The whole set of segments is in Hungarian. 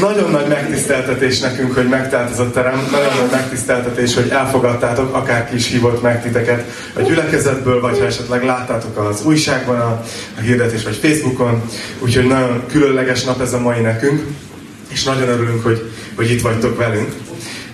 nagyon nagy megtiszteltetés nekünk, hogy megtelt ez a terem, nagyon nagy megtiszteltetés, hogy elfogadtátok, akárki is hívott meg titeket a gyülekezetből, vagy ha esetleg láttátok az újságban a, a hirdetés, vagy Facebookon, úgyhogy nagyon különleges nap ez a mai nekünk, és nagyon örülünk, hogy, hogy itt vagytok velünk.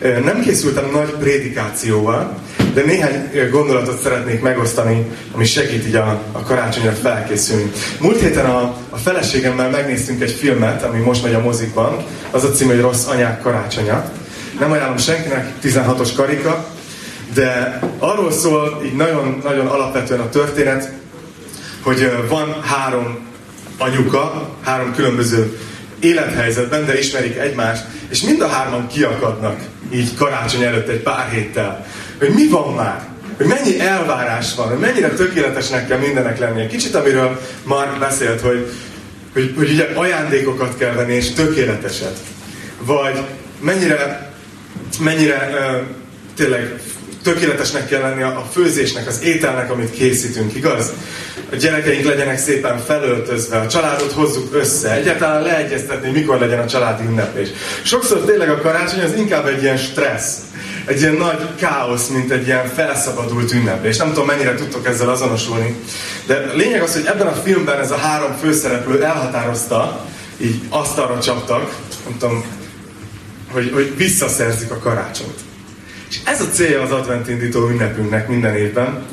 Nem készültem nagy prédikációval, de néhány gondolatot szeretnék megosztani, ami segít így a, a karácsonyra felkészülni. Múlt héten a, a feleségemmel megnéztünk egy filmet, ami most megy a mozikban, az a cím, hogy Rossz anyák karácsonya. Nem ajánlom senkinek, 16-os karika, de arról szól így nagyon, nagyon alapvetően a történet, hogy van három anyuka, három különböző élethelyzetben, de ismerik egymást, és mind a hárman kiakadnak így karácsony előtt egy pár héttel hogy mi van már, hogy mennyi elvárás van, hogy mennyire tökéletesnek kell mindenek lennie. Kicsit, amiről már beszélt, hogy, hogy, hogy ugye ajándékokat kell venni, és tökéleteset. Vagy mennyire, mennyire uh, tényleg tökéletesnek kell lenni a főzésnek, az ételnek, amit készítünk, igaz? A gyerekeink legyenek szépen felöltözve, a családot hozzuk össze, egyáltalán leegyeztetni, mikor legyen a családi ünneplés. Sokszor tényleg a karácsony az inkább egy ilyen stressz egy ilyen nagy káosz, mint egy ilyen felszabadult ünnep. És nem tudom, mennyire tudtok ezzel azonosulni. De lényeg az, hogy ebben a filmben ez a három főszereplő elhatározta, így asztalra csaptak, nem hogy, hogy visszaszerzik a karácsonyt. És ez a célja az adventindító ünnepünknek minden évben,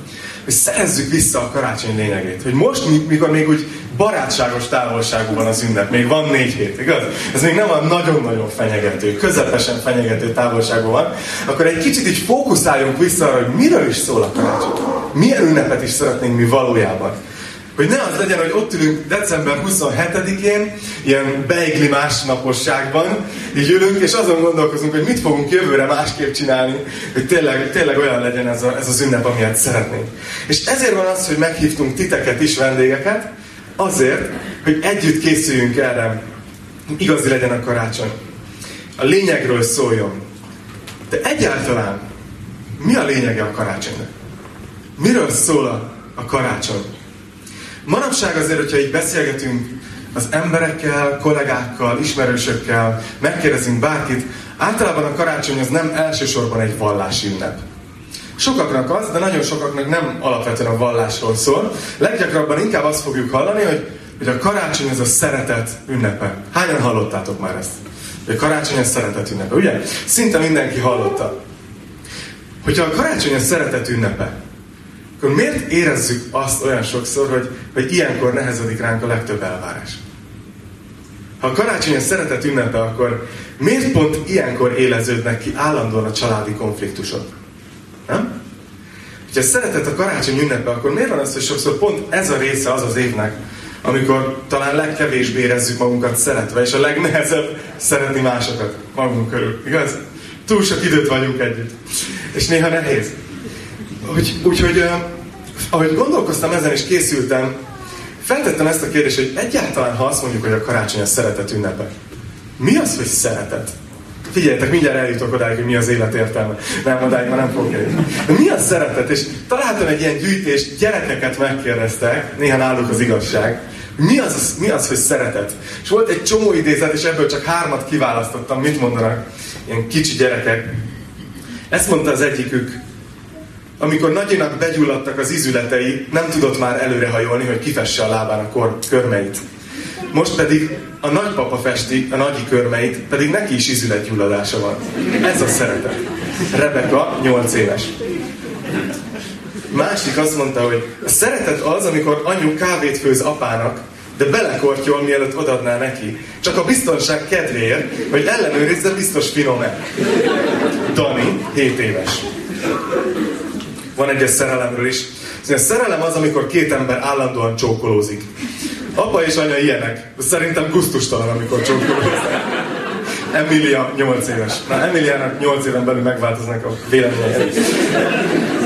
hogy szerezzük vissza a karácsony lényegét. Hogy most, mikor még úgy barátságos távolságú van az ünnep, még van négy hét, igaz? Ez még nem a nagyon-nagyon fenyegető, közepesen fenyegető távolságú van, akkor egy kicsit így fókuszáljunk vissza arra, hogy miről is szól a karácsony. Milyen ünnepet is szeretnénk mi valójában. Hogy ne az legyen, hogy ott ülünk december 27-én, ilyen beigli másnaposságban, így ülünk, és azon gondolkozunk, hogy mit fogunk jövőre másképp csinálni, hogy tényleg, tényleg olyan legyen ez, a, ez az ünnep, amilyet szeretnénk. És ezért van az, hogy meghívtunk titeket is, vendégeket, azért, hogy együtt készüljünk erre, igazi legyen a karácsony. A lényegről szóljon. De egyáltalán mi a lényege a karácsonynak? Miről szól a, a karácsony? Manapság azért, hogyha így beszélgetünk az emberekkel, kollégákkal, ismerősökkel, megkérdezünk bárkit, általában a karácsony az nem elsősorban egy vallási ünnep. Sokaknak az, de nagyon sokaknak nem alapvetően a vallásról szól. Leggyakrabban inkább azt fogjuk hallani, hogy, hogy a karácsony az a szeretet ünnepe. Hányan hallottátok már ezt? Hogy a karácsony a szeretet ünnepe, ugye? Szinte mindenki hallotta. Hogyha a karácsony a szeretet ünnepe, akkor miért érezzük azt olyan sokszor, hogy, hogy ilyenkor nehezedik ránk a legtöbb elvárás? Ha a karácsony a szeretet ünnepe, akkor miért pont ilyenkor éleződnek ki állandóan a családi konfliktusok? Nem? Ha szeretet a karácsony ünnepe, akkor miért van az, hogy sokszor pont ez a része az az évnek, amikor talán legkevésbé érezzük magunkat szeretve, és a legnehezebb szeretni másokat magunk körül, igaz? Túl sok időt vagyunk együtt. És néha nehéz. Úgy, úgyhogy ahogy gondolkoztam ezen és készültem, feltettem ezt a kérdést, hogy egyáltalán ha azt mondjuk, hogy a karácsony a szeretet ünnepe, mi az, hogy szeretet? Figyeljetek, mindjárt eljutok odáig, hogy mi az élet értelme. Nem, odáig már nem fogok eljutni. Mi a szeretet? És találtam egy ilyen gyűjtést, gyerekeket megkérdeztek, néha náluk az igazság, mi az, mi az, hogy szeretet? És volt egy csomó idézet, és ebből csak hármat kiválasztottam. Mit mondanak? Ilyen kicsi gyerekek. Ezt mondta az egyikük, amikor nagyinak begyulladtak az izületei, nem tudott már előrehajolni, hogy kifesse a lábán a kor, körmeit. Most pedig a nagypapa festi a nagyi körmeit, pedig neki is izületgyulladása van. Ez a szeretet. Rebeka 8 éves. Másik azt mondta, hogy a szeretet az, amikor anyu kávét főz apának, de belekortyol, mielőtt odadná neki. Csak a biztonság kedvéért, hogy ellenőrizze, biztos finom-e. Dani, 7 éves. Van egy szerelemről is. A szerelem az, amikor két ember állandóan csókolózik. Apa és anya ilyenek. Szerintem gusztustalan, amikor csókolózik. Emilia 8 éves. Na, Emiliának 8 éven belül megváltoznak a véleményei.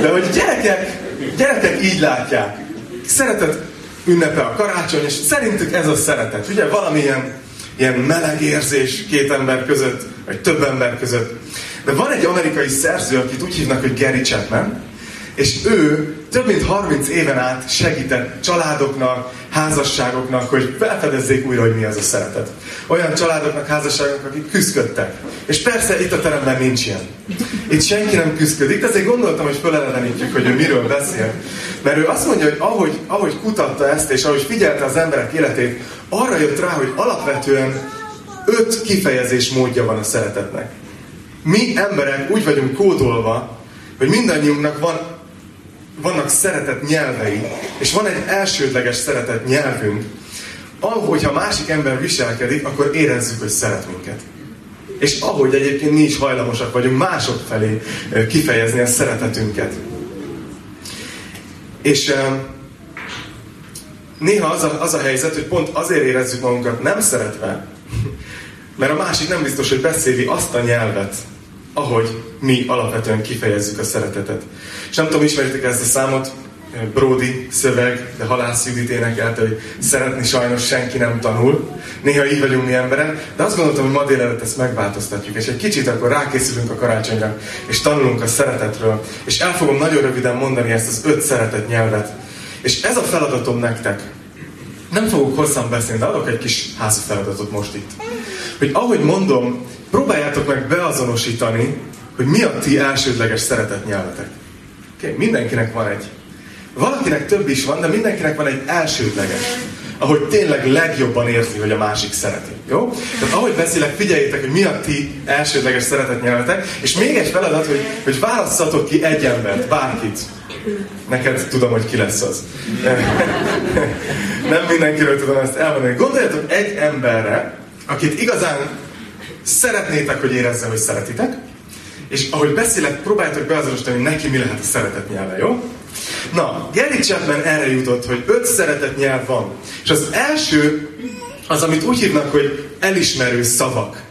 De hogy gyerekek, gyerekek így látják. Szeretet ünnepe a karácsony, és szerintük ez a szeretet. Ugye valamilyen ilyen meleg érzés két ember között, vagy több ember között. De van egy amerikai szerző, akit úgy hívnak, hogy Gary Chapman, És ő több mint 30 éven át segített családoknak, házasságoknak, hogy felfedezzék újra, hogy mi az a szeretet. Olyan családoknak, házasságoknak, akik küzdöttek. És persze itt a teremben nincs ilyen. Itt senki nem küzdködik, de azért gondoltam, hogy felelevenítjük, hogy ő miről beszél. Mert ő azt mondja, hogy ahogy, ahogy kutatta ezt, és ahogy figyelte az emberek életét, arra jött rá, hogy alapvetően öt kifejezés módja van a szeretetnek. Mi emberek úgy vagyunk kódolva, hogy mindannyiunknak van, vannak szeretet nyelvei, és van egy elsődleges szeretet nyelvünk, ahogy ha másik ember viselkedik, akkor érezzük, hogy szeret minket. És ahogy egyébként mi is hajlamosak vagyunk mások felé kifejezni a szeretetünket. És néha az a, az a helyzet, hogy pont azért érezzük magunkat nem szeretve, mert a másik nem biztos, hogy beszéli azt a nyelvet, ahogy mi alapvetően kifejezzük a szeretetet. És nem tudom, ismeritek ezt a számot, Brody szöveg, de Halász Judit énekelte, hogy szeretni sajnos senki nem tanul. Néha így vagyunk mi emberek, de azt gondoltam, hogy ma délelőtt ezt megváltoztatjuk, és egy kicsit akkor rákészülünk a karácsonyra, és tanulunk a szeretetről. És el fogom nagyon röviden mondani ezt az öt szeretet nyelvet. És ez a feladatom nektek. Nem fogok hosszan beszélni, de adok egy kis házi feladatot most itt. Hogy ahogy mondom, próbáljátok meg beazonosítani, hogy mi a ti elsődleges szeretetnyelvetek. Okay? Mindenkinek van egy. Valakinek több is van, de mindenkinek van egy elsődleges. Ahogy tényleg legjobban érzi, hogy a másik szereti. Jó? Tehát ahogy beszélek, figyeljétek, hogy mi a ti elsődleges szeretetnyelvetek, és még egy feladat, hogy, hogy válasszatok ki egy embert, bárkit. Neked tudom, hogy ki lesz az. Nem mindenkiről tudom ezt elmondani. Gondoljatok egy emberre, akit igazán szeretnétek, hogy érezze, hogy szeretitek, és ahogy beszélek, próbáljátok beazonosítani, hogy neki mi lehet a szeretet nyelve, jó? Na, Gary Chapman erre jutott, hogy öt szeretet nyelv van. És az első, az, amit úgy hívnak, hogy elismerő szavak.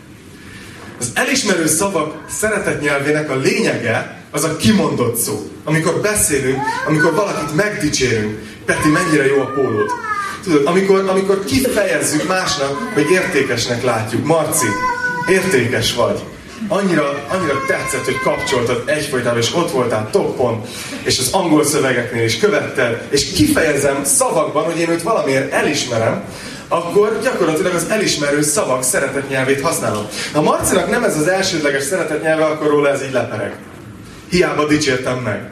Az elismerő szavak szeretet nyelvének a lényege az a kimondott szó. Amikor beszélünk, amikor valakit megdicsérünk. Peti, mennyire jó a pólód. Tudod, amikor, amikor kifejezzük másnak, hogy értékesnek látjuk. Marci, értékes vagy. Annyira, annyira tetszett, hogy kapcsoltad egyfolytában, és ott voltál toppon, és az angol szövegeknél is követted, és kifejezem szavakban, hogy én őt valamiért elismerem, akkor gyakorlatilag az elismerő szavak szeretetnyelvét használom. Ha Marcinak nem ez az elsődleges szeretetnyelve, akkor róla ez így lepereg. Hiába dicsértem meg.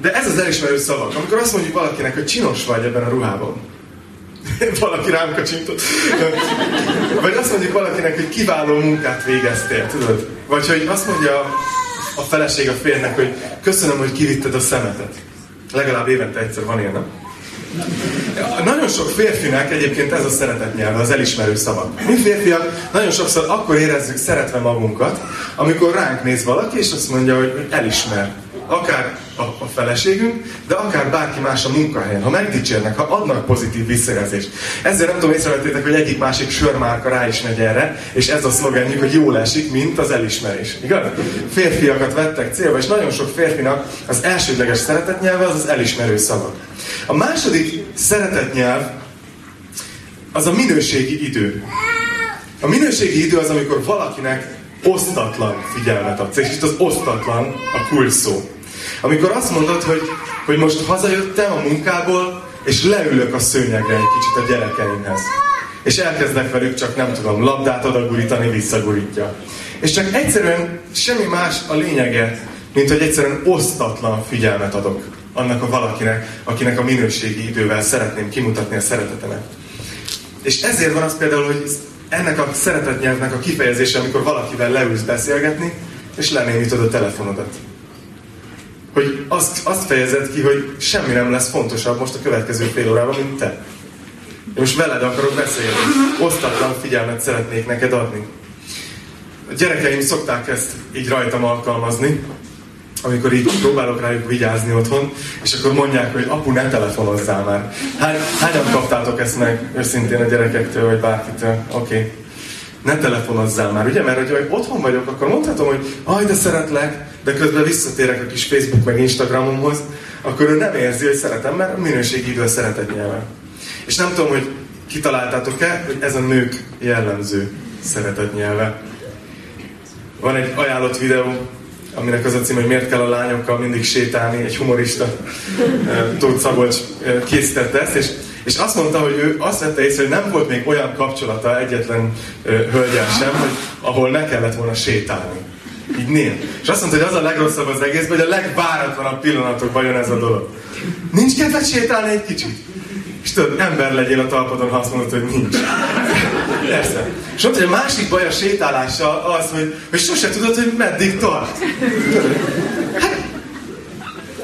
De ez az elismerő szavak. Amikor azt mondjuk valakinek, hogy csinos vagy ebben a ruhában. Valaki rám kacsintott. Vagy azt mondjuk valakinek, hogy kiváló munkát végeztél, tudod? Vagy hogy azt mondja a feleség a férnek, hogy köszönöm, hogy kivitted a szemetet. Legalább évente egyszer van ilyen, nem? Nagyon sok férfinek egyébként ez a szeretet nyelve, az elismerő szavak. Mi férfiak nagyon sokszor akkor érezzük szeretve magunkat, amikor ránk néz valaki, és azt mondja, hogy elismer akár a, a feleségünk, de akár bárki más a munkahelyen, ha megdicsérnek, ha adnak pozitív visszajelzést. Ezzel nem tudom, észrevettétek, hogy egyik másik sörmárka rá is megy erre, és ez a szlogenjük, hogy jól esik, mint az elismerés. Igaz? Férfiakat vettek célba, és nagyon sok férfinak az elsődleges szeretetnyelve az az elismerő szavak. A második szeretetnyelv az a minőségi idő. A minőségi idő az, amikor valakinek osztatlan figyelmet adsz. És itt az osztatlan a kulcs szó. Amikor azt mondod, hogy, hogy most hazajöttem a munkából, és leülök a szőnyegre egy kicsit a gyerekeimhez. És elkezdek velük csak, nem tudom, labdát odagurítani, visszagurítja. És csak egyszerűen semmi más a lényege, mint hogy egyszerűen osztatlan figyelmet adok annak a valakinek, akinek a minőségi idővel szeretném kimutatni a szeretetemet. És ezért van az például, hogy ennek a szeretetnyelvnek a kifejezése, amikor valakivel leülsz beszélgetni, és lenémítod a telefonodat azt, azt fejezed ki, hogy semmi nem lesz fontosabb most a következő fél órában, mint te. Én most veled akarok beszélni. Osztatlan figyelmet szeretnék neked adni. A gyerekeim szokták ezt így rajtam alkalmazni, amikor így próbálok rájuk vigyázni otthon, és akkor mondják, hogy apu, ne telefonozzál már. Hány, hányan kaptátok ezt meg őszintén a gyerekektől, vagy bárkitől? Oké. Okay. Ne telefonozzál már, ugye? Mert hogy otthon vagyok, akkor mondhatom, hogy aj, de szeretlek, de közben visszatérek a kis Facebook meg Instagramomhoz, akkor ő nem érzi, hogy szeretem, mert a minőségi idő a szeretet nyelve. És nem tudom, hogy kitaláltátok-e, hogy ez a nők jellemző szeretet nyelve. Van egy ajánlott videó, aminek az a cím, hogy miért kell a lányokkal mindig sétálni, egy humorista, Tóth Szabolcs készítette ezt, és, és azt mondta, hogy ő azt vette észre, hogy nem volt még olyan kapcsolata egyetlen hölgyel sem, hogy ahol ne kellett volna sétálni. Így nem. És azt mondta, hogy az a legrosszabb az egészben, hogy a legváratlanabb pillanatokban jön ez a dolog. Nincs kedved sétálni egy kicsit? És tudod, ember legyél a talpadon, ha azt mondod, hogy nincs. Persze. És ott, hogy a másik baj a sétálással az, hogy, hogy sose tudod, hogy meddig tart. Hát,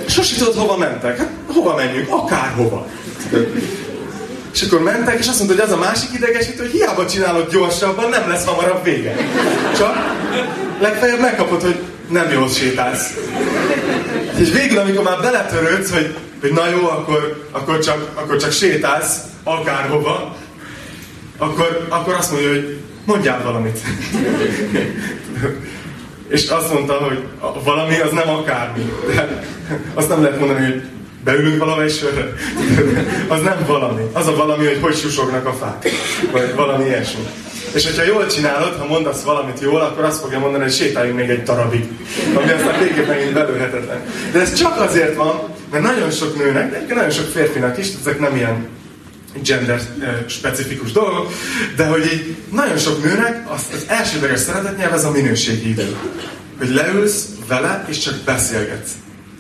sose tudod, hova mentek. Hát, hova menjünk? Akárhova. És akkor mentek, és azt mondta, hogy az a másik idegesítő, hogy hiába csinálod gyorsabban, nem lesz hamarabb vége. Csak legfeljebb megkapod, hogy nem jól sétálsz. És végül, amikor már beletörődsz, hogy, hogy na jó, akkor, akkor, csak, akkor csak sétálsz akárhova, akkor, akkor azt mondja, hogy mondjál valamit. És azt mondta, hogy valami az nem akármi. De azt nem lehet mondani, hogy beülünk valamely sörre. az nem valami. Az a valami, hogy hogy susognak a fák. Vagy valami ilyesmi. És hogyha jól csinálod, ha mondasz valamit jól, akkor azt fogja mondani, hogy sétáljunk még egy darabig. Ami aztán végképp megint belőhetetlen. De ez csak azért van, mert nagyon sok nőnek, de nagyon sok férfinak is, ezek nem ilyen gender specifikus dolgok, de hogy így nagyon sok nőnek az, az elsődleges szeretetnyelv ez a minőségi idő. Hogy leülsz vele, és csak beszélgetsz.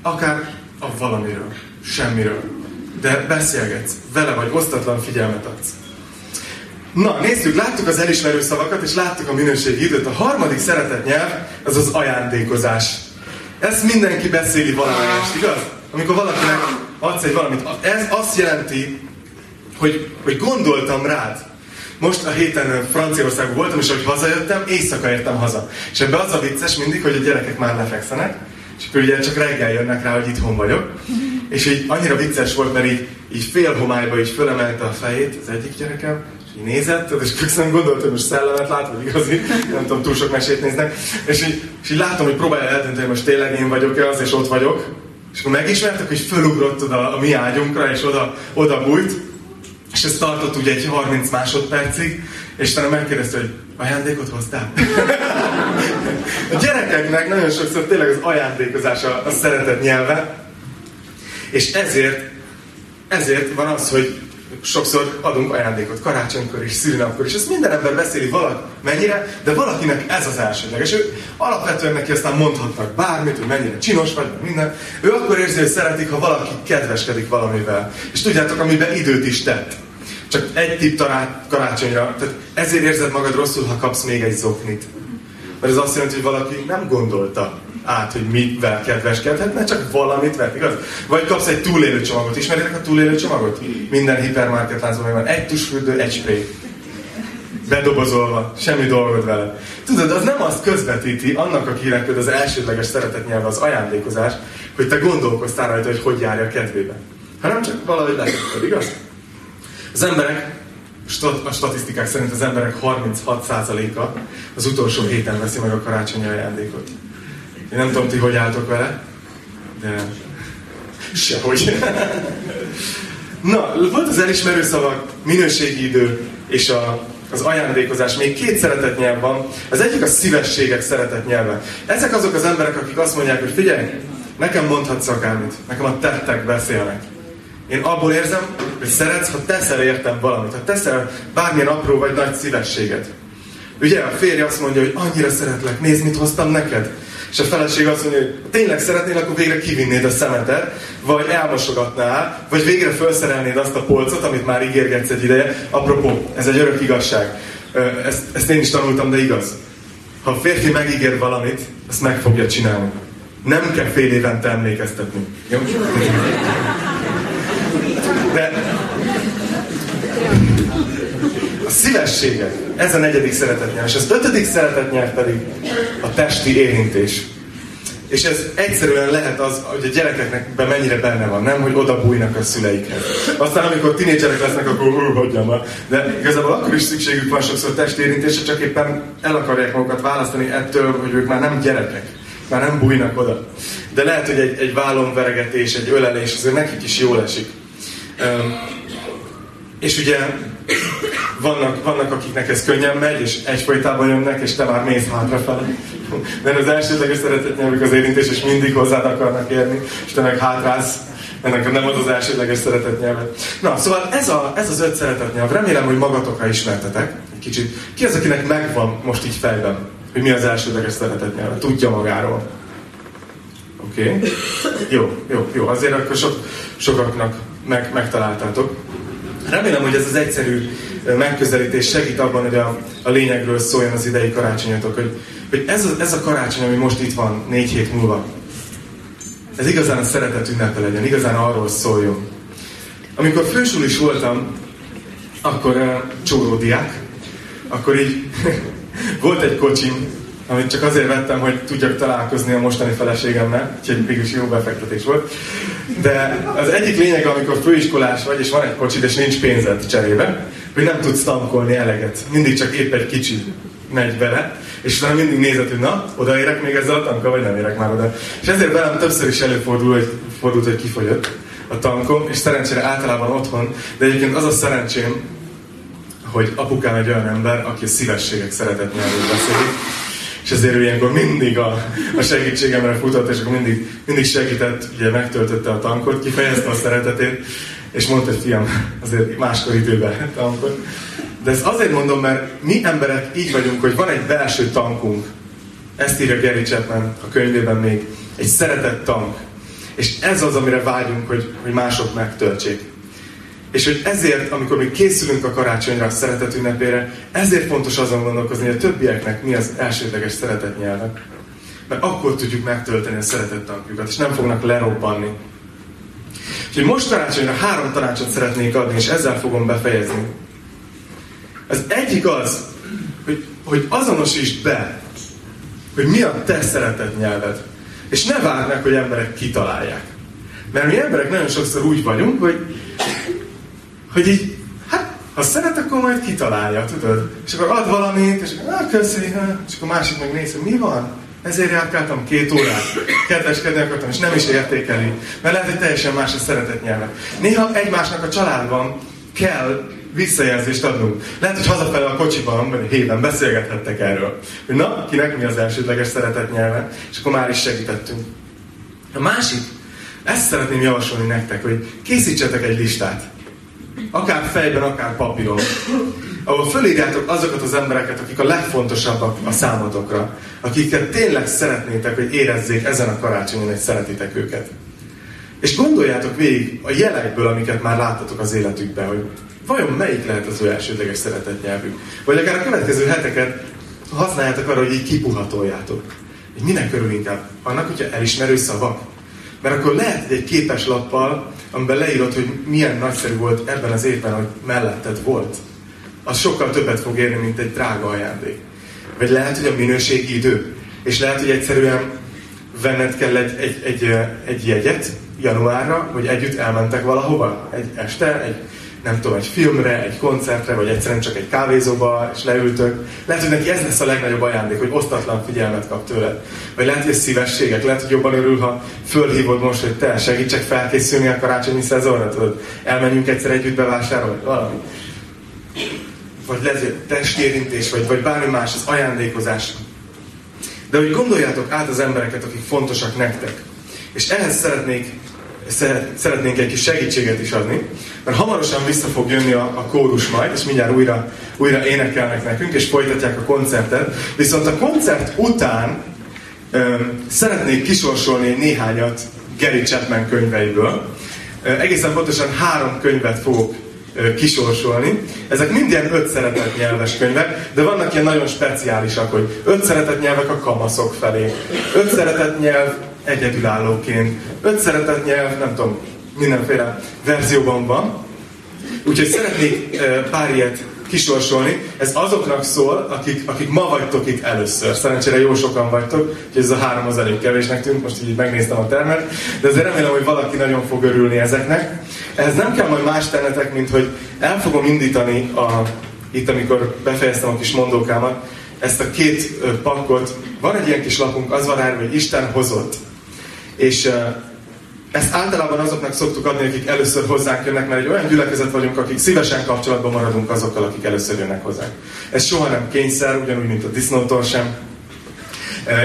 Akár a valamiről, semmiről. De beszélgetsz, vele vagy, osztatlan figyelmet adsz. Na, nézzük, láttuk az elismerő szavakat, és láttuk a minőségi időt. A harmadik szeretetnyelv, az az ajándékozás. Ezt mindenki beszéli valamelyest, igaz? Amikor valakinek adsz egy valamit. Ez azt jelenti, hogy, hogy gondoltam rád. Most a héten Franciaországban voltam, és ahogy hazajöttem, éjszaka értem haza. És ebbe az a vicces mindig, hogy a gyerekek már lefekszenek, és akkor ugye csak reggel jönnek rá, hogy itthon vagyok. És így annyira vicces volt, mert így, így fél homályba így fölemelte a fejét az egyik gyerekem, és így nézett, és közben gondoltam, hogy most szellemet lát, vagy igazi, nem tudom, túl sok mesét néznek. És így, és így látom, hogy próbálja eldönteni, hogy most tényleg én vagyok-e az, és ott vagyok. És akkor megismertek, hogy fölugrott oda a mi ágyunkra, és oda, oda bújt, és ez tartott ugye egy 30 másodpercig, és talán megkérdezte, hogy ajándékot hoztál? a gyerekeknek nagyon sokszor tényleg az ajándékozás a, a szeretet nyelve, és ezért, ezért van az, hogy sokszor adunk ajándékot karácsonykor és szülinapkor, és ezt minden ember beszéli valaki mennyire, de valakinek ez az elsődleges. Ő alapvetően neki aztán mondhatnak bármit, hogy mennyire csinos vagy, minden. Ő akkor érzi, hogy szeretik, ha valaki kedveskedik valamivel. És tudjátok, amiben időt is tett. Csak egy tipp karácsonyra. Tehát ezért érzed magad rosszul, ha kapsz még egy zoknit. Mert ez azt jelenti, hogy valaki nem gondolta át, hogy mivel kedveskedhetne, csak valamit vett, igaz? Vagy kapsz egy túlélő csomagot. Ismeritek a túlélő csomagot? Minden hipermarket láncban van. Egy tusfürdő, egy spray. Bedobozolva, semmi dolgod vele. Tudod, az nem azt közvetíti annak, akinek az elsődleges szeretetnyelve az ajándékozás, hogy te gondolkoztál rajta, hogy hogy járja a kedvébe. Hanem csak valahogy letetted, igaz? Az emberek, a statisztikák szerint az emberek 36%-a az utolsó héten veszi meg a karácsonyi ajándékot. Én nem tudom, ti hogy álltok vele, de sehogy. Na, volt az elismerő szavak, minőségi idő és a, az ajándékozás. Még két szeretetnyelv van. Az egyik a szívességek szeretetnyelve. Ezek azok az emberek, akik azt mondják, hogy figyelj, nekem mondhatsz akármit, nekem a tettek beszélnek. Én abból érzem, hogy szeretsz, ha teszel értem valamit, ha teszel bármilyen apró vagy nagy szívességet. Ugye a férj azt mondja, hogy annyira szeretlek, nézd, mit hoztam neked. És a feleség azt mondja, hogy tényleg szeretnél, akkor végre kivinnéd a szemetet, vagy elmosogatnál, vagy végre felszerelnéd azt a polcot, amit már ígérgetsz egy ideje. Apropó, ez egy örök igazság. Ezt, ezt én is tanultam, de igaz. Ha a férfi megígér valamit, azt meg fogja csinálni. Nem kell fél évente emlékeztetni. Jó? De a szívességek, ez a negyedik szeretetnyelv, és az ötödik szeretetnyelv pedig a testi érintés. És ez egyszerűen lehet az, hogy a gyerekeknek be mennyire benne van, nem, hogy oda bújnak a szüleikhez. Aztán amikor tinédzserek lesznek, akkor hú, hagyjam már. De igazából akkor is szükségük van sokszor testérintésre, csak éppen el akarják magukat választani ettől, hogy ők már nem gyerekek. Már nem bújnak oda. De lehet, hogy egy, egy vállomveregetés, egy ölelés azért nekik is jól esik. És ugye vannak, vannak, akiknek ez könnyen megy, és egyfolytában jönnek, és te már mész hátrafele. Mert az elsődleges szeretetnyelvük az érintés, és mindig hozzád akarnak érni, és te meg hátrálsz. Ennek nem az az elsődleges szeretetnyelve. Na, szóval ez, a, ez az öt szeretetnyelv. Remélem, hogy magatokra ismertetek egy kicsit. Ki az, akinek megvan most így fejben, hogy mi az elsődleges szeretetnyelve? Tudja magáról. Oké? Okay. Jó, jó, jó. Azért akkor sok, sokaknak meg, megtaláltátok. Remélem, hogy ez az egyszerű megközelítés segít abban, hogy a, a lényegről szóljon az idei karácsonyatok, hogy, hogy ez, a, ez a karácsony, ami most itt van, négy hét múlva, ez igazán a szeretet ünnepe legyen, igazán arról szóljon. Amikor fősulis voltam, akkor uh, csóródiák, akkor így volt egy kocsim, amit csak azért vettem, hogy tudjak találkozni a mostani feleségemmel, úgyhogy mégis jó befektetés volt. De az egyik lényeg, amikor főiskolás vagy, és van egy kocsid, és nincs pénzed cserébe, hogy nem tudsz tankolni eleget. Mindig csak épp egy kicsi megy bele, és utána mindig nézed, hogy na, odaérek még ezzel a tankkal, vagy nem érek már oda. És ezért velem többször is előfordul, hogy, fordult, hogy kifogyott a tankom, és szerencsére általában otthon, de egyébként az a szerencsém, hogy apukám egy olyan ember, aki a szívességek szeretett nyelvét beszélik, és ezért ő ilyenkor mindig a, a segítségemre futott, és akkor mindig, mindig segített, ugye megtöltötte a tankot, kifejezte a szeretetét, és mondta, hogy fiam, azért máskor időben tankot. De ezt azért mondom, mert mi emberek így vagyunk, hogy van egy belső tankunk. Ezt írja Gary Chapman a könyvében még. Egy szeretett tank. És ez az, amire vágyunk, hogy, hogy mások megtöltsék. És hogy ezért, amikor mi készülünk a karácsonyra, a szeretet ünnepére, ezért fontos azon gondolkozni, hogy a többieknek mi az elsődleges szeretetnyelve. Mert akkor tudjuk megtölteni a szeretett tankjukat, és nem fognak lerobbanni. Úgyhogy most karácsonyra három tanácsot szeretnék adni, és ezzel fogom befejezni. Az egyik az, hogy, hogy azonosítsd be, hogy mi a te szeretett nyelved. És ne várd meg, hogy emberek kitalálják. Mert mi emberek nagyon sokszor úgy vagyunk, hogy, hogy így, hát, ha szeret, akkor majd kitalálja, tudod? És akkor ad valamit, és akkor, köszi, és akkor másik meg néz, hogy mi van? Ezért járkáltam két órát, kedveskedni akartam, és nem is értékeli. Mert lehet, hogy teljesen más a szeretet nyelve. Néha egymásnak a családban kell visszajelzést adnunk. Lehet, hogy hazafele a kocsiban, vagy héven beszélgethettek erről. Hogy na, kinek mi az elsődleges szeretet nyelve, és akkor már is segítettünk. A másik, ezt szeretném javasolni nektek, hogy készítsetek egy listát. Akár fejben, akár papíron. Ahol fölírjátok azokat az embereket, akik a legfontosabbak a számotokra. Akiket tényleg szeretnétek, hogy érezzék ezen a karácsonyon, hogy szeretitek őket. És gondoljátok végig a jelekből, amiket már láttatok az életükben, hogy vajon melyik lehet az ő elsődleges szeretetnyelvük? Vagy akár a következő heteket használjátok arra, hogy így kipuhatoljátok. Hogy minek körül inkább? Annak, hogyha elismerő szavak? Mert akkor lehet, egy képes lappal, amiben leírod, hogy milyen nagyszerű volt ebben az évben, hogy melletted volt. Az sokkal többet fog érni, mint egy drága ajándék. Vagy lehet, hogy a minőségi idő. És lehet, hogy egyszerűen venned kell egy, egy, egy, egy jegyet januárra, hogy együtt elmentek valahova. Egy este, egy nem tudom, egy filmre, egy koncertre, vagy egyszerűen csak egy kávézóba, és leültök. Lehet, hogy neki ez lesz a legnagyobb ajándék, hogy osztatlan figyelmet kap tőle. Vagy lehet, hogy ez szívességet, lehet, hogy jobban örül, ha fölhívod most, hogy te segítsek felkészülni a karácsonyi szezonra, tudod, elmenjünk egyszer együtt bevásárolni, valami. Vagy lehet, hogy testérintés, vagy, vagy bármi más, az ajándékozás. De hogy gondoljátok át az embereket, akik fontosak nektek. És ehhez szeretnék szeretnénk egy kis segítséget is adni, mert hamarosan vissza fog jönni a, a kórus majd, és mindjárt újra, újra énekelnek nekünk, és folytatják a koncertet. Viszont a koncert után öm, szeretnék kisorsolni néhányat Gary Chapman könyveiből. Egészen pontosan három könyvet fogok kisorsolni. Ezek mind ilyen öt szeretett nyelves könyvek, de vannak ilyen nagyon speciálisak, hogy öt szeretett nyelvek a kamaszok felé, öt szeretett nyelv egyedülállóként. Öt szeretett nyelv, nem tudom, mindenféle verzióban van. Úgyhogy szeretnék pár ilyet kisorsolni. Ez azoknak szól, akik, akik ma vagytok itt először. Szerencsére jó sokan vagytok, úgyhogy ez a három az elég kevésnek tűnt, most így megnéztem a termet, de azért remélem, hogy valaki nagyon fog örülni ezeknek. Ez nem kell majd más tennetek, mint hogy el fogom indítani a, itt, amikor befejeztem a kis mondókámat, ezt a két pakkot. Van egy ilyen kis lapunk, az van rá, hogy Isten hozott. És ezt általában azoknak szoktuk adni, akik először hozzánk jönnek, mert egy olyan gyülekezet vagyunk, akik szívesen kapcsolatban maradunk azokkal, akik először jönnek hozzánk. Ez soha nem kényszer, ugyanúgy, mint a disznótól sem.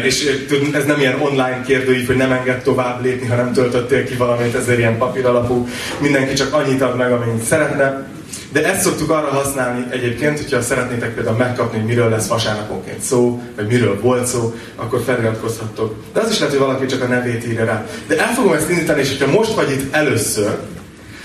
És ez nem ilyen online kérdőív, hogy nem enged tovább lépni, ha nem töltöttél ki valamit, ezért ilyen papír alapú. Mindenki csak annyit ad meg, amennyit szeretne. De ezt szoktuk arra használni egyébként, hogyha szeretnétek például megkapni, hogy miről lesz vasárnaponként szó, vagy miről volt szó, akkor feliratkozhattok. De az is lehet, hogy valaki csak a nevét írja rá. De el fogom ezt indítani, és hogyha most vagy itt először,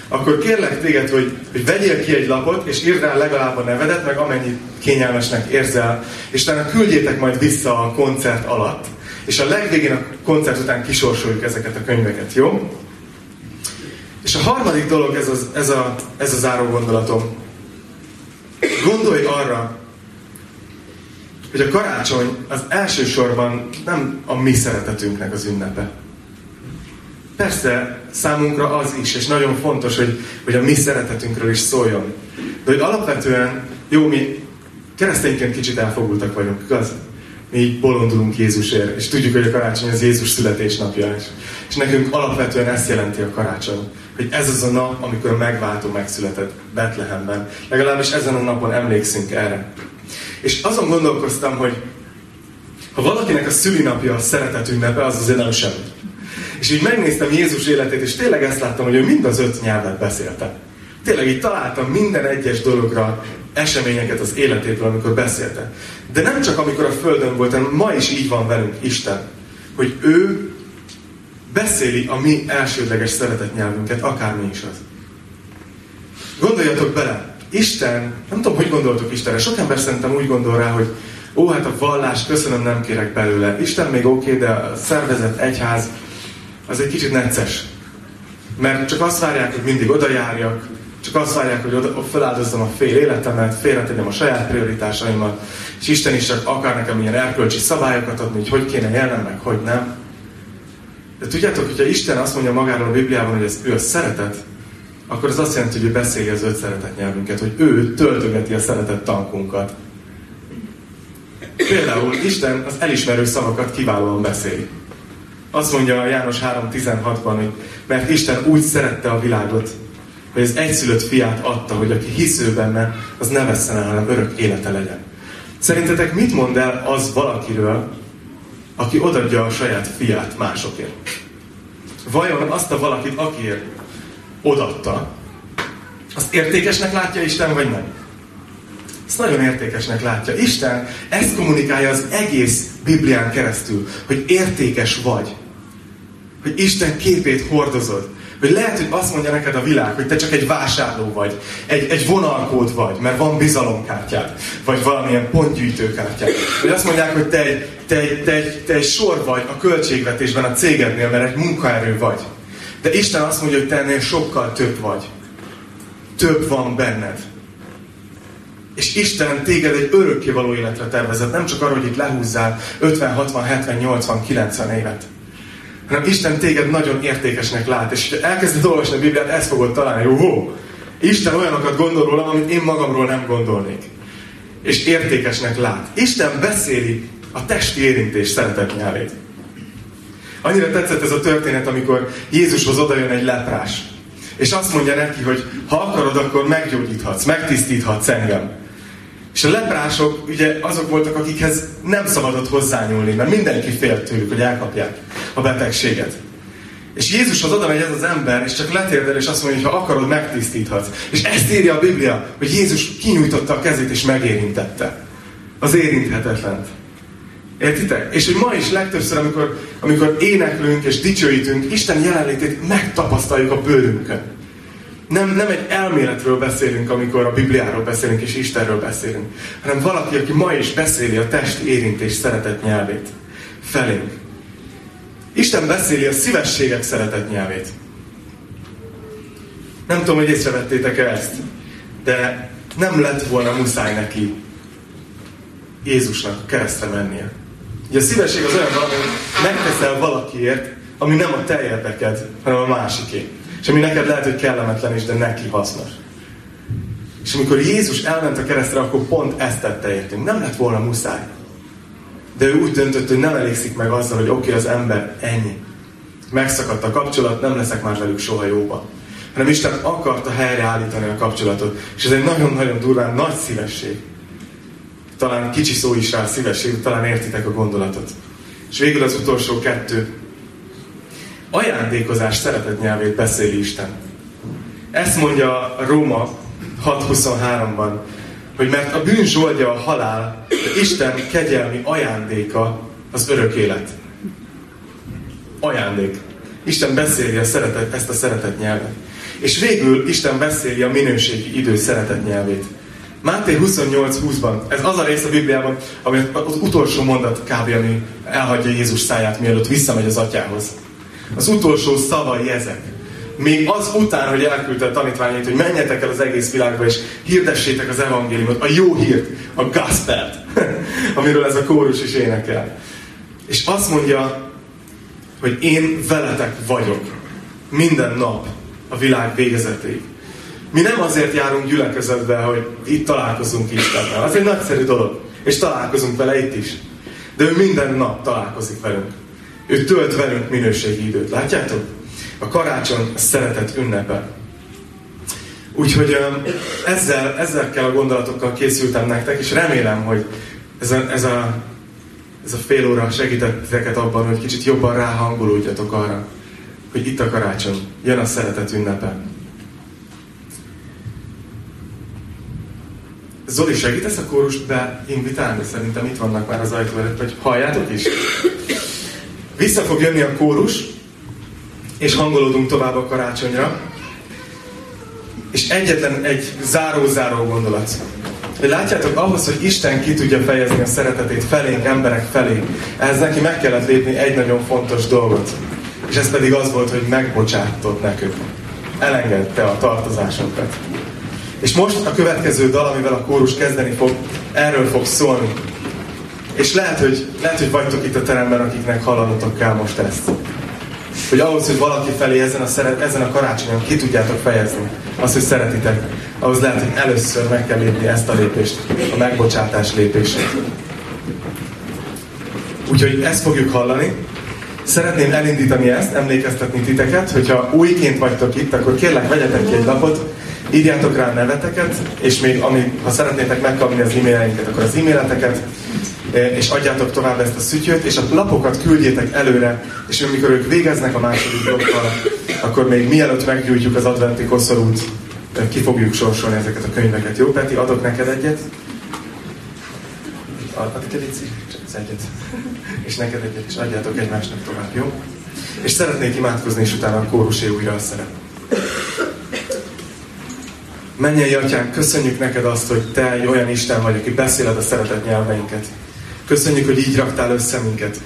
akkor kérlek téged, hogy, hogy vegyél ki egy lapot, és írd rá legalább a nevedet, meg amennyit kényelmesnek érzel, és utána küldjétek majd vissza a koncert alatt. És a legvégén a koncert után kisorsoljuk ezeket a könyveket, jó? És a harmadik dolog, ez, az, ez, a, ez a záró gondolatom. Gondolj arra, hogy a karácsony az elsősorban nem a mi szeretetünknek az ünnepe. Persze számunkra az is, és nagyon fontos, hogy, hogy a mi szeretetünkről is szóljon. De hogy alapvetően, jó, mi keresztényként kicsit elfogultak vagyunk, igaz? Mi bolondulunk Jézusért, és tudjuk, hogy a karácsony az Jézus születésnapja is. És nekünk alapvetően ezt jelenti a karácsony hogy ez az a nap, amikor a megváltó megszületett Betlehemben. Legalábbis ezen a napon emlékszünk erre. És azon gondolkoztam, hogy ha valakinek a szülinapja a szeretet ünnepe, az azért nem semmi. És így megnéztem Jézus életét, és tényleg ezt láttam, hogy ő mind az öt nyelvet beszélte. Tényleg így találtam minden egyes dologra eseményeket az életéből, amikor beszélte. De nem csak amikor a Földön volt, hanem ma is így van velünk Isten. Hogy ő beszéli a mi elsődleges szeretetnyelvünket, akármi is az. Gondoljatok bele, Isten, nem tudom, hogy gondoltok Istenre, sok ember szerintem úgy gondol rá, hogy ó, hát a vallás, köszönöm, nem kérek belőle. Isten még oké, okay, de a szervezet, egyház, az egy kicsit necces. Mert csak azt várják, hogy mindig oda járjak, csak azt várják, hogy oda, feláldozzam a fél életemet, félretegyem a saját prioritásaimat, és Isten is csak akar nekem ilyen erkölcsi szabályokat adni, hogy hogy kéne élnem, meg hogy nem. De tudjátok, hogyha Isten azt mondja magáról a Bibliában, hogy ez ő a szeretet, akkor az azt jelenti, hogy ő beszéli az öt szeretet nyelvünket, hogy ő töltögeti a szeretet tankunkat. Például Isten az elismerő szavakat kiválóan beszéli. Azt mondja a János 3.16-ban, hogy mert Isten úgy szerette a világot, hogy az egyszülött fiát adta, hogy aki hisző benne, az ne vesszen el, hanem örök élete legyen. Szerintetek mit mond el az valakiről, aki odadja a saját fiát másokért. Vajon azt a valakit, akiért odatta, azt értékesnek látja Isten, vagy nem? Ezt nagyon értékesnek látja. Isten ezt kommunikálja az egész Biblián keresztül, hogy értékes vagy. Hogy Isten képét hordozod. Hogy lehet, hogy azt mondja neked a világ, hogy te csak egy vásárló vagy, egy, egy vonalkód vagy, mert van bizalomkártyád, vagy valamilyen pontgyűjtőkártyád. Vagy azt mondják, hogy te egy, te, te, te egy sor vagy a költségvetésben a cégednél, mert egy munkaerő vagy. De Isten azt mondja, hogy te ennél sokkal több vagy. Több van benned. És Isten téged egy örökkévaló életre tervezett, nem csak arra, hogy itt lehúzzál 50, 60, 70, 80, 90 évet hanem Isten téged nagyon értékesnek lát. És ha elkezded olvasni a Bibliát, ezt fogod találni, hogy oh, Isten olyanokat gondol rólam, amit én magamról nem gondolnék. És értékesnek lát. Isten beszéli a testi érintés szeretet nyelvét. Annyira tetszett ez a történet, amikor Jézushoz odajön egy leprás. És azt mondja neki, hogy ha akarod, akkor meggyógyíthatsz, megtisztíthatsz engem. És a leprások ugye azok voltak, akikhez nem szabadott hozzányúlni, mert mindenki félt tőlük, hogy elkapják a betegséget. És Jézushoz oda megy ez az ember, és csak letérdel, és azt mondja, hogy ha akarod, megtisztíthatsz. És ezt írja a Biblia, hogy Jézus kinyújtotta a kezét, és megérintette. Az érinthetetlent. Értitek? És hogy ma is legtöbbször, amikor, amikor éneklünk és dicsőítünk, Isten jelenlétét megtapasztaljuk a bőrünkön. Nem, nem egy elméletről beszélünk, amikor a Bibliáról beszélünk és Istenről beszélünk, hanem valaki, aki ma is beszéli a test érintés szeretet nyelvét felénk. Isten beszéli a szívességek szeretet nyelvét. Nem tudom, hogy észrevettétek-e ezt, de nem lett volna muszáj neki Jézusnak keresztre mennie. Ugye a szívesség az olyan valami, hogy megteszel valakiért, ami nem a te érdeked, hanem a másiké. És ami neked lehet, hogy kellemetlen is, de neki hasznos. És amikor Jézus elment a keresztre, akkor pont ezt tette értünk. Nem lett volna muszáj. De ő úgy döntött, hogy nem elégszik meg azzal, hogy oké, okay, az ember ennyi. megszakadt a kapcsolat, nem leszek már velük soha jóba. Hanem Isten akarta helyreállítani a kapcsolatot. És ez egy nagyon-nagyon durván nagy szívesség. Talán kicsi szó is rá szívesség, talán értitek a gondolatot. És végül az utolsó kettő. Ajándékozás szeretet nyelvét beszéli Isten. Ezt mondja Róma 6.23-ban, hogy mert a bűn zsoldja a halál, de Isten kegyelmi ajándéka az örök élet. Ajándék. Isten beszéli szeretet, ezt a szeretet nyelvet. És végül Isten beszéli a minőségi idő szeretet nyelvét. Máté 28-20-ban, ez az a rész a Bibliában, ami az utolsó mondat kb. ami elhagyja Jézus száját, mielőtt visszamegy az atyához. Az utolsó szavai ezek. Még az után, hogy elküldte a tanítványait, hogy menjetek el az egész világba, és hirdessétek az evangéliumot, a jó hírt, a gospelt, amiről ez a kórus is énekel. És azt mondja, hogy én veletek vagyok minden nap a világ végezetéig. Mi nem azért járunk gyülekezetbe, hogy itt találkozunk Istennel. Az egy nagyszerű dolog. És találkozunk vele itt is. De ő minden nap találkozik velünk. Ő tölt velünk minőségi időt. Látjátok? A karácsony a szeretet ünnepe. Úgyhogy ezzel, ezzel a gondolatokkal készültem nektek, és remélem, hogy ez a, ez a, ez a fél óra segített abban, hogy kicsit jobban ráhangolódjatok arra, hogy itt a karácsony, jön a szeretet ünnepe. Zoli, segítesz a kórust beinvitálni? Szerintem itt vannak már az ajtó előtt, vagy halljátok is? Vissza fog jönni a kórus, és hangolódunk tovább a karácsonyra. És egyetlen egy záró-záró gondolat. Hogy látjátok, ahhoz, hogy Isten ki tudja fejezni a szeretetét felénk, emberek felé, ehhez neki meg kellett lépni egy nagyon fontos dolgot. És ez pedig az volt, hogy megbocsátott nekünk. Elengedte a tartozásokat. És most a következő dal, amivel a kórus kezdeni fog, erről fog szólni. És lehet, hogy, lehet, hogy vagytok itt a teremben, akiknek hallanotok kell most ezt. Hogy ahhoz, hogy valaki felé ezen a, szeret, ezen a karácsonyon ki tudjátok fejezni azt, hogy szeretitek, ahhoz lehet, hogy először meg kell lépni ezt a lépést, a megbocsátás lépését. Úgyhogy ezt fogjuk hallani. Szeretném elindítani ezt, emlékeztetni titeket, hogyha újként vagytok itt, akkor kérlek, vegyetek ki egy lapot, írjátok rá neveteket, és még ami, ha szeretnétek megkapni az e-maileinket, akkor az e-maileteket, és adjátok tovább ezt a szütyöt, és a lapokat küldjétek előre, és amikor ők végeznek a második blokkal, akkor még mielőtt meggyújtjuk az adventi koszorút, e, ki fogjuk sorsolni ezeket a könyveket. Jó, Peti, adok neked egyet? Adok egy csak egyet. és neked egyet, és adjátok egymásnak tovább, jó? És szeretnék imádkozni, és utána a kórusé újra a szerep. Mennyei Atyánk, köszönjük neked azt, hogy Te egy olyan Isten vagy, aki beszéled a szeretet nyelveinket. Köszönjük, hogy így raktál össze minket.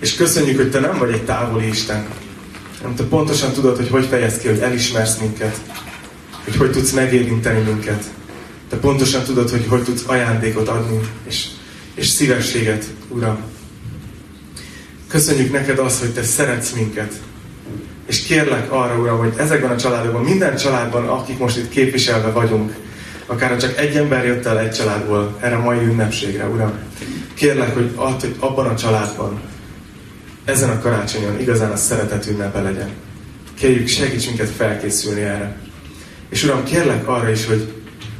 És köszönjük, hogy Te nem vagy egy távoli Isten, hanem Te pontosan tudod, hogy hogy fejez ki, hogy elismersz minket, hogy hogy tudsz megérinteni minket. Te pontosan tudod, hogy hogy tudsz ajándékot adni, és, és szívességet, Uram. Köszönjük neked azt, hogy Te szeretsz minket, és kérlek arra, Uram, hogy ezekben a családokban, minden családban, akik most itt képviselve vagyunk, akár csak egy ember jött el egy családból erre a mai ünnepségre, Uram, kérlek, hogy add, hogy abban a családban, ezen a karácsonyon igazán a szeretet ünnepe legyen. Kérjük, segíts felkészülni erre. És Uram, kérlek arra is, hogy,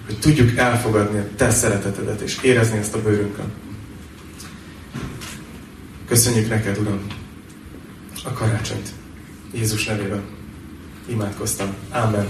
hogy tudjuk elfogadni a Te szeretetedet, és érezni ezt a bőrünkön. Köszönjük neked, Uram, a karácsonyt. Jézus nevében imádkoztam. Amen.